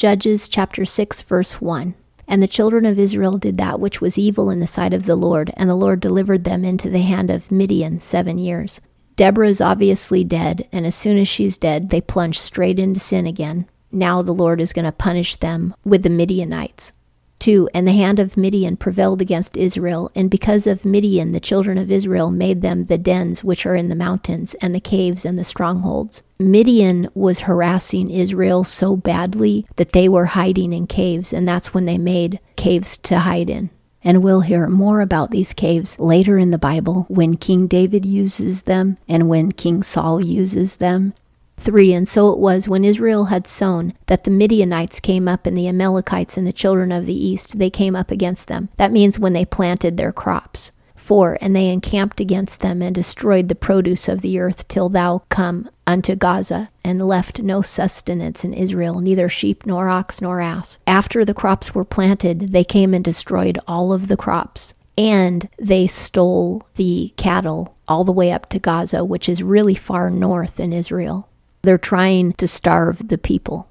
Judges chapter 6, verse 1. And the children of Israel did that which was evil in the sight of the Lord, and the Lord delivered them into the hand of Midian seven years. Deborah is obviously dead, and as soon as she's dead, they plunge straight into sin again. Now the Lord is going to punish them with the Midianites. 2. And the hand of Midian prevailed against Israel, and because of Midian the children of Israel made them the dens which are in the mountains, and the caves and the strongholds. Midian was harassing Israel so badly that they were hiding in caves, and that's when they made caves to hide in. And we'll hear more about these caves later in the Bible when King David uses them and when King Saul uses them. 3 And so it was when Israel had sown that the Midianites came up and the Amalekites and the children of the east, they came up against them. That means when they planted their crops. 4 And they encamped against them and destroyed the produce of the earth till thou come unto Gaza, and left no sustenance in Israel, neither sheep nor ox nor ass. After the crops were planted, they came and destroyed all of the crops. And they stole the cattle all the way up to Gaza, which is really far north in Israel. They're trying to starve the people.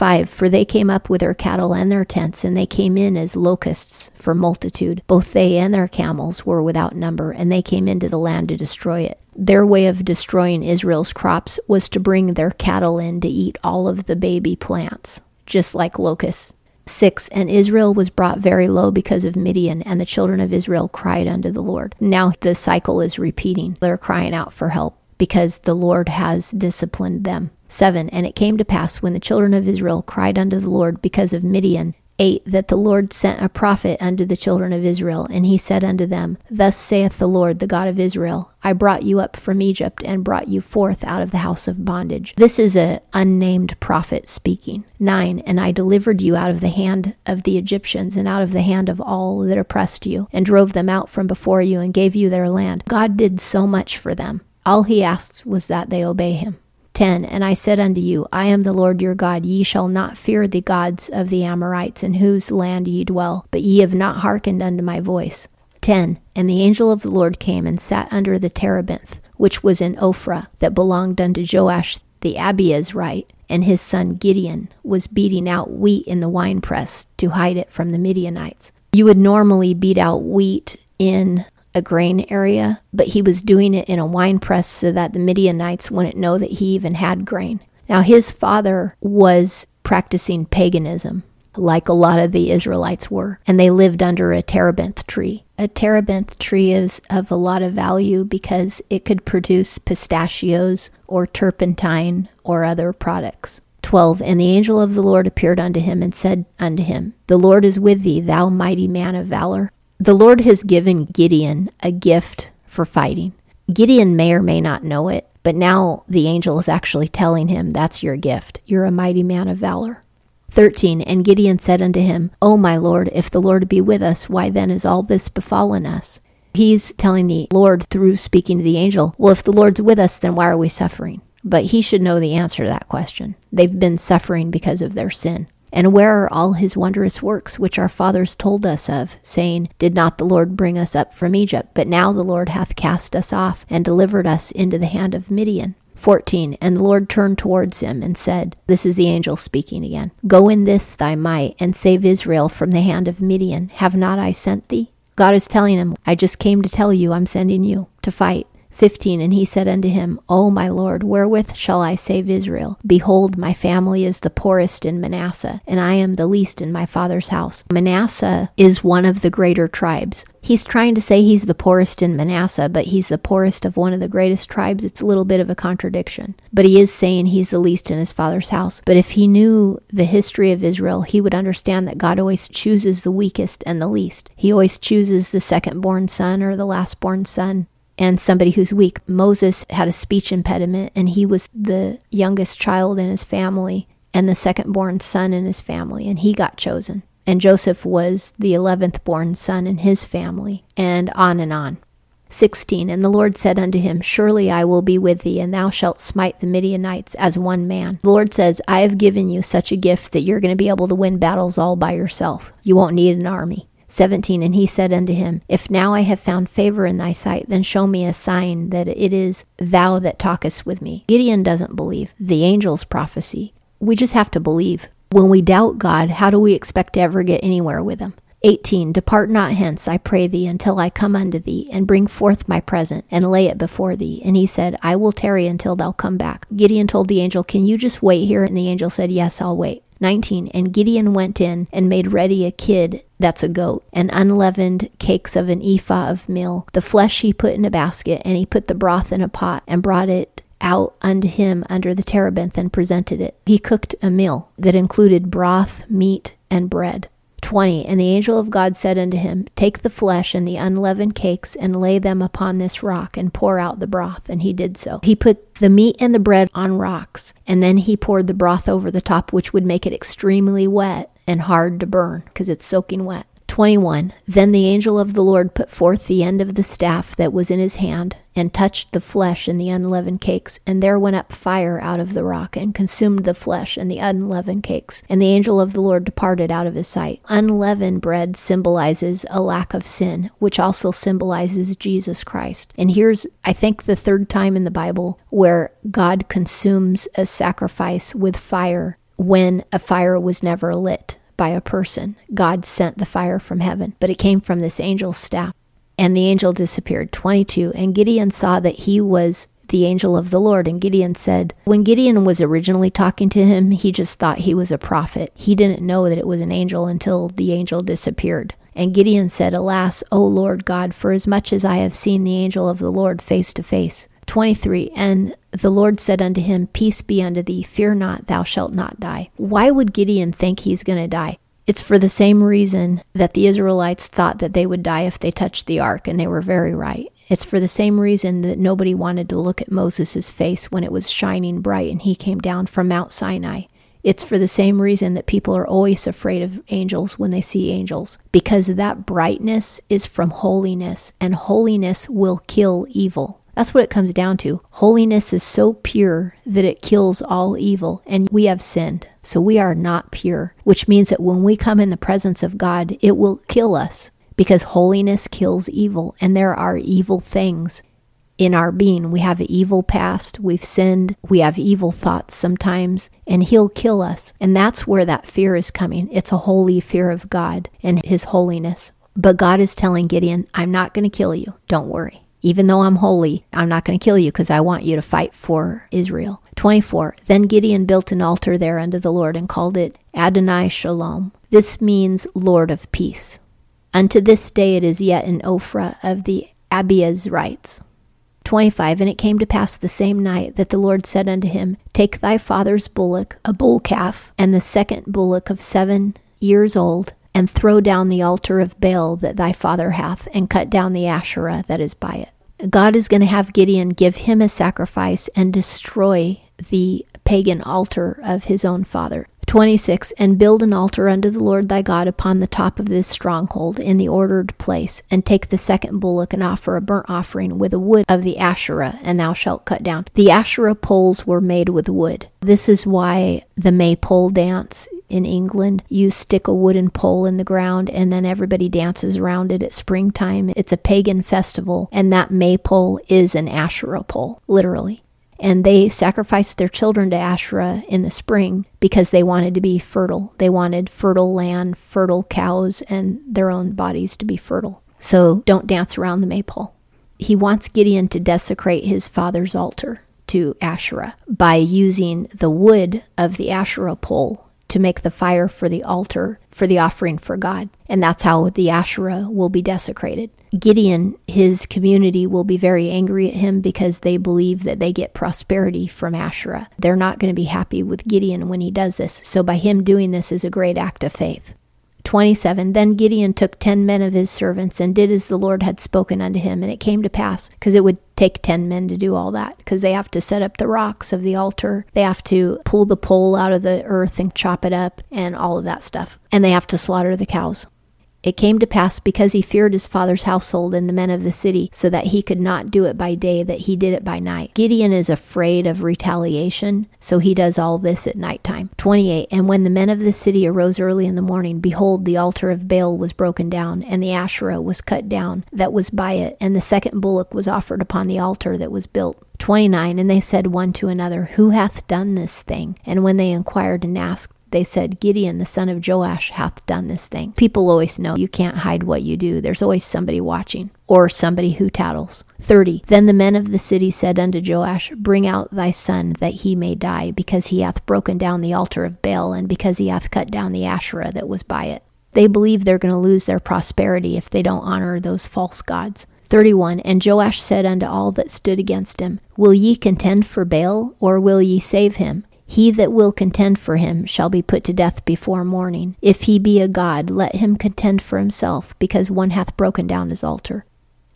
5. For they came up with their cattle and their tents, and they came in as locusts for multitude. Both they and their camels were without number, and they came into the land to destroy it. Their way of destroying Israel's crops was to bring their cattle in to eat all of the baby plants, just like locusts. 6. And Israel was brought very low because of Midian, and the children of Israel cried unto the Lord. Now the cycle is repeating. They're crying out for help because the Lord has disciplined them. 7. And it came to pass when the children of Israel cried unto the Lord because of Midian, 8. That the Lord sent a prophet unto the children of Israel, and he said unto them, Thus saith the Lord, the God of Israel, I brought you up from Egypt, and brought you forth out of the house of bondage. This is a unnamed prophet speaking. 9. And I delivered you out of the hand of the Egyptians, and out of the hand of all that oppressed you, and drove them out from before you, and gave you their land. God did so much for them. All he asked was that they obey him. 10 And I said unto you, I am the Lord your God. Ye shall not fear the gods of the Amorites, in whose land ye dwell, but ye have not hearkened unto my voice. 10 And the angel of the Lord came and sat under the terebinth, which was in Ophrah, that belonged unto Joash the Abiezrite, and his son Gideon was beating out wheat in the winepress to hide it from the Midianites. You would normally beat out wheat in a grain area, but he was doing it in a wine press so that the Midianites wouldn't know that he even had grain. Now, his father was practicing paganism, like a lot of the Israelites were, and they lived under a terebinth tree. A terebinth tree is of a lot of value because it could produce pistachios or turpentine or other products. 12 And the angel of the Lord appeared unto him and said unto him, The Lord is with thee, thou mighty man of valor. The Lord has given Gideon a gift for fighting. Gideon may or may not know it, but now the angel is actually telling him, That's your gift. You're a mighty man of valor. 13 And Gideon said unto him, O my Lord, if the Lord be with us, why then is all this befallen us? He's telling the Lord through speaking to the angel, Well, if the Lord's with us, then why are we suffering? But he should know the answer to that question. They've been suffering because of their sin. And where are all his wondrous works which our fathers told us of, saying, Did not the Lord bring us up from Egypt? But now the Lord hath cast us off and delivered us into the hand of Midian. 14 And the Lord turned towards him and said, This is the angel speaking again Go in this thy might, and save Israel from the hand of Midian. Have not I sent thee? God is telling him, I just came to tell you I'm sending you to fight. 15 And he said unto him, O my Lord, wherewith shall I save Israel? Behold, my family is the poorest in Manasseh, and I am the least in my father's house. Manasseh is one of the greater tribes. He's trying to say he's the poorest in Manasseh, but he's the poorest of one of the greatest tribes. It's a little bit of a contradiction. But he is saying he's the least in his father's house. But if he knew the history of Israel, he would understand that God always chooses the weakest and the least. He always chooses the second born son or the last born son and somebody who's weak. Moses had a speech impediment, and he was the youngest child in his family and the second born son in his family, and he got chosen. And Joseph was the 11th born son in his family, and on and on. 16 And the Lord said unto him, Surely I will be with thee, and thou shalt smite the Midianites as one man. The Lord says, I have given you such a gift that you're going to be able to win battles all by yourself. You won't need an army. 17 And he said unto him, If now I have found favor in thy sight, then show me a sign that it is thou that talkest with me. Gideon doesn't believe the angel's prophecy. We just have to believe. When we doubt God, how do we expect to ever get anywhere with Him? 18. Depart not hence, I pray thee, until I come unto thee, and bring forth my present, and lay it before thee. And he said, I will tarry until thou come back. Gideon told the angel, Can you just wait here? And the angel said, Yes, I'll wait. 19. And Gideon went in and made ready a kid, that's a goat, and unleavened cakes of an ephah of meal. The flesh he put in a basket, and he put the broth in a pot, and brought it out unto him under the terebinth and presented it. He cooked a meal that included broth, meat, and bread. 20 And the angel of God said unto him, Take the flesh and the unleavened cakes, and lay them upon this rock, and pour out the broth. And he did so. He put the meat and the bread on rocks, and then he poured the broth over the top, which would make it extremely wet and hard to burn because it's soaking wet. 21 Then the angel of the Lord put forth the end of the staff that was in his hand, and touched the flesh and the unleavened cakes, and there went up fire out of the rock, and consumed the flesh and the unleavened cakes. And the angel of the Lord departed out of his sight. Unleavened bread symbolizes a lack of sin, which also symbolizes Jesus Christ. And here's, I think, the third time in the Bible where God consumes a sacrifice with fire when a fire was never lit by a person. God sent the fire from heaven, but it came from this angel's staff. And the angel disappeared. 22. And Gideon saw that he was the angel of the Lord. And Gideon said, when Gideon was originally talking to him, he just thought he was a prophet. He didn't know that it was an angel until the angel disappeared. And Gideon said, Alas, O Lord God, for as much as I have seen the angel of the Lord face to face. 23 And the Lord said unto him, Peace be unto thee, fear not, thou shalt not die. Why would Gideon think he's going to die? It's for the same reason that the Israelites thought that they would die if they touched the ark, and they were very right. It's for the same reason that nobody wanted to look at Moses' face when it was shining bright and he came down from Mount Sinai. It's for the same reason that people are always afraid of angels when they see angels, because that brightness is from holiness, and holiness will kill evil. That's what it comes down to. Holiness is so pure that it kills all evil, and we have sinned. So we are not pure, which means that when we come in the presence of God, it will kill us because holiness kills evil, and there are evil things in our being. We have an evil past, we've sinned, we have evil thoughts sometimes, and He'll kill us. And that's where that fear is coming. It's a holy fear of God and His holiness. But God is telling Gideon, I'm not going to kill you. Don't worry. Even though I'm holy, I'm not going to kill you because I want you to fight for Israel. 24. Then Gideon built an altar there unto the Lord and called it Adonai Shalom. This means Lord of Peace. Unto this day it is yet in Ophrah of the Abiezrites. 25 And it came to pass the same night that the Lord said unto him, Take thy father's bullock, a bull calf, and the second bullock of seven years old, and throw down the altar of Baal that thy father hath, and cut down the Asherah that is by it. God is going to have Gideon give him a sacrifice and destroy the pagan altar of his own father. 26 And build an altar unto the Lord thy God upon the top of this stronghold in the ordered place, and take the second bullock and offer a burnt offering with the wood of the Asherah, and thou shalt cut down. The Asherah poles were made with wood. This is why the maypole dance in England, you stick a wooden pole in the ground and then everybody dances around it at springtime. It's a pagan festival, and that maypole is an Asherah pole, literally and they sacrificed their children to Asherah in the spring because they wanted to be fertile. They wanted fertile land, fertile cows, and their own bodies to be fertile. So don't dance around the maypole. He wants Gideon to desecrate his father's altar to Asherah by using the wood of the Asherah pole to make the fire for the altar for the offering for God. And that's how the Asherah will be desecrated. Gideon, his community, will be very angry at him because they believe that they get prosperity from Asherah. They're not going to be happy with Gideon when he does this. So by him doing this is a great act of faith. 27 Then Gideon took ten men of his servants and did as the Lord had spoken unto him. And it came to pass, because it would take ten men to do all that, because they have to set up the rocks of the altar, they have to pull the pole out of the earth and chop it up, and all of that stuff. And they have to slaughter the cows. It came to pass because he feared his father's household and the men of the city, so that he could not do it by day, that he did it by night. Gideon is afraid of retaliation, so he does all this at night time. 28 And when the men of the city arose early in the morning, behold, the altar of Baal was broken down, and the Asherah was cut down that was by it, and the second bullock was offered upon the altar that was built. 29 And they said one to another, Who hath done this thing? And when they inquired and asked, They said, Gideon, the son of Joash, hath done this thing. People always know you can't hide what you do. There's always somebody watching, or somebody who tattles. 30. Then the men of the city said unto Joash, Bring out thy son, that he may die, because he hath broken down the altar of Baal, and because he hath cut down the Asherah that was by it. They believe they're going to lose their prosperity if they don't honor those false gods. 31 And Joash said unto all that stood against him, Will ye contend for Baal, or will ye save him? He that will contend for him shall be put to death before morning. If he be a god, let him contend for himself, because one hath broken down his altar.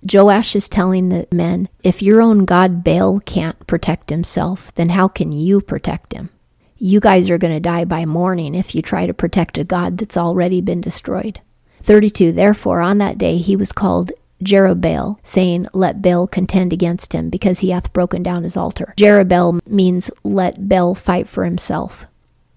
Joash is telling the men, if your own god Baal can't protect himself, then how can you protect him? You guys are going to die by morning if you try to protect a god that's already been destroyed. 32 Therefore, on that day he was called Jerubbaal, saying, Let Baal contend against him, because he hath broken down his altar. Jerubbaal means let Baal fight for himself.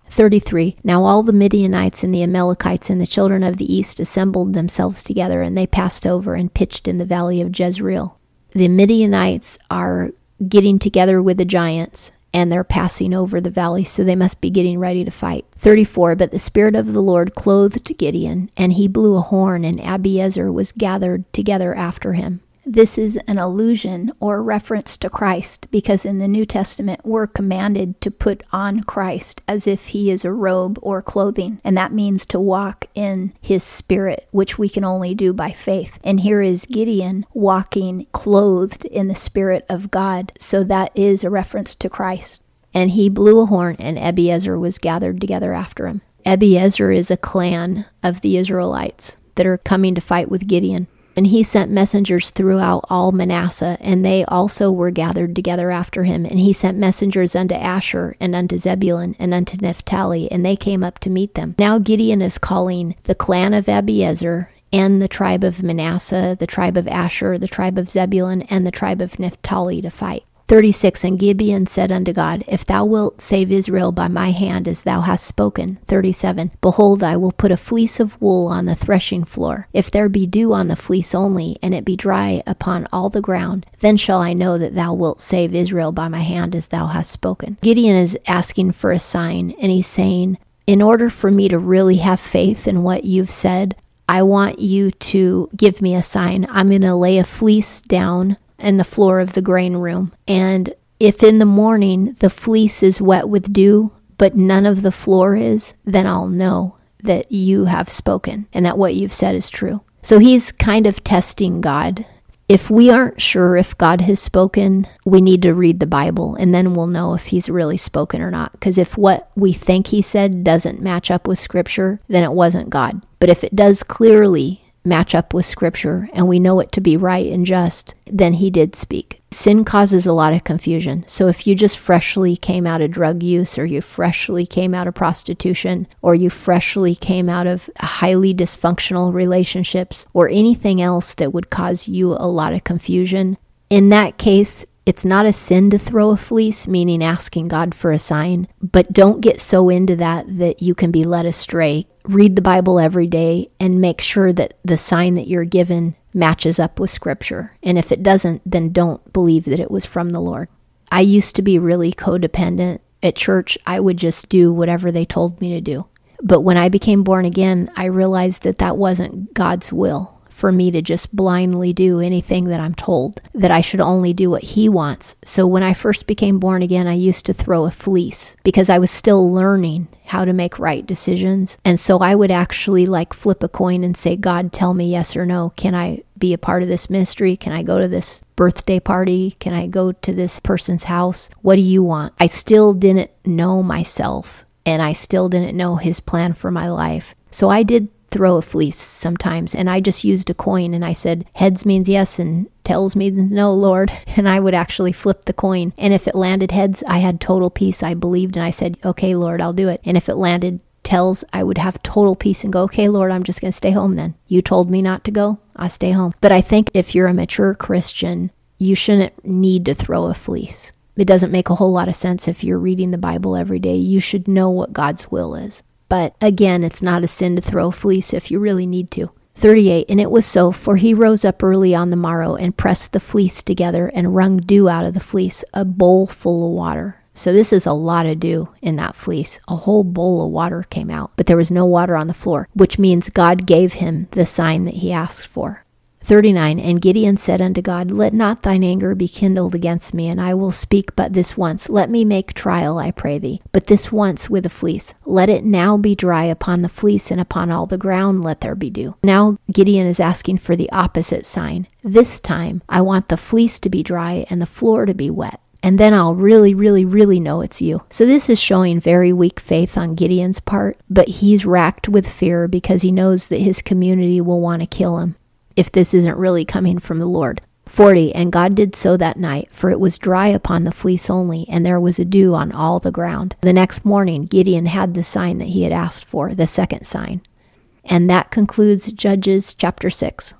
33. Now all the Midianites and the Amalekites and the children of the east assembled themselves together, and they passed over and pitched in the valley of Jezreel. The Midianites are getting together with the giants, and they're passing over the valley, so they must be getting ready to fight. 34 But the Spirit of the Lord clothed Gideon, and he blew a horn, and Abiezer was gathered together after him. This is an allusion or reference to Christ because in the New Testament we're commanded to put on Christ as if he is a robe or clothing, and that means to walk in his spirit, which we can only do by faith. And here is Gideon walking clothed in the spirit of God, so that is a reference to Christ. And he blew a horn, and Abiezer was gathered together after him. Abiezer is a clan of the Israelites that are coming to fight with Gideon. And he sent messengers throughout all Manasseh, and they also were gathered together after him. And he sent messengers unto Asher, and unto Zebulun, and unto Naphtali, and they came up to meet them. Now Gideon is calling the clan of Abiezer and the tribe of Manasseh, the tribe of Asher, the tribe of Zebulun, and the tribe of Naphtali to fight. 36 And Gideon said unto God, If thou wilt save Israel by my hand as thou hast spoken. 37 Behold, I will put a fleece of wool on the threshing floor. If there be dew on the fleece only, and it be dry upon all the ground, then shall I know that thou wilt save Israel by my hand as thou hast spoken. Gideon is asking for a sign, and he's saying, In order for me to really have faith in what you've said, I want you to give me a sign. I'm going to lay a fleece down in the floor of the grain room. And if in the morning the fleece is wet with dew, but none of the floor is, then I'll know that you have spoken and that what you've said is true. So he's kind of testing God. If we aren't sure if God has spoken, we need to read the Bible and then we'll know if he's really spoken or not. Because if what we think he said doesn't match up with Scripture, then it wasn't God. But if it does clearly match up with Scripture and we know it to be right and just, then he did speak. Sin causes a lot of confusion. So if you just freshly came out of drug use, or you freshly came out of prostitution, or you freshly came out of highly dysfunctional relationships, or anything else that would cause you a lot of confusion, in that case, it's not a sin to throw a fleece, meaning asking God for a sign, but don't get so into that that you can be led astray. Read the Bible every day and make sure that the sign that you're given matches up with Scripture. And if it doesn't, then don't believe that it was from the Lord. I used to be really codependent. At church, I would just do whatever they told me to do. But when I became born again, I realized that that wasn't God's will for me to just blindly do anything that I'm told, that I should only do what He wants. So when I first became born again, I used to throw a fleece because I was still learning how to make right decisions. And so I would actually like flip a coin and say, God, tell me yes or no. Can I be a part of this ministry? Can I go to this birthday party? Can I go to this person's house? What do you want? I still didn't know myself and I still didn't know his plan for my life. So I did throw a fleece sometimes. And I just used a coin and I said, heads means yes and tails means no, Lord. And I would actually flip the coin. And if it landed heads, I had total peace. I believed and I said, okay, Lord, I'll do it. And if it landed tails, I would have total peace and go, okay, Lord, I'm just going to stay home then. You told me not to go. I stay home. But I think if you're a mature Christian, you shouldn't need to throw a fleece. It doesn't make a whole lot of sense if you're reading the Bible every day. You should know what God's will is. But again, it's not a sin to throw a fleece if you really need to. 38 And it was so, for he rose up early on the morrow and pressed the fleece together and wrung dew out of the fleece, a bowl full of water. So this is a lot of dew in that fleece. A whole bowl of water came out, but there was no water on the floor, which means God gave him the sign that he asked for. 39 And Gideon said unto God, Let not thine anger be kindled against me, and I will speak but this once. Let me make trial, I pray thee, but this once with a fleece. Let it now be dry upon the fleece, and upon all the ground let there be dew. Now Gideon is asking for the opposite sign. This time, I want the fleece to be dry and the floor to be wet and then I'll really, really, really know it's you. So this is showing very weak faith on Gideon's part, but he's racked with fear because he knows that his community will want to kill him if this isn't really coming from the Lord. 40 And God did so that night, for it was dry upon the fleece only, and there was a dew on all the ground. The next morning, Gideon had the sign that he had asked for, the second sign. And that concludes Judges chapter 6.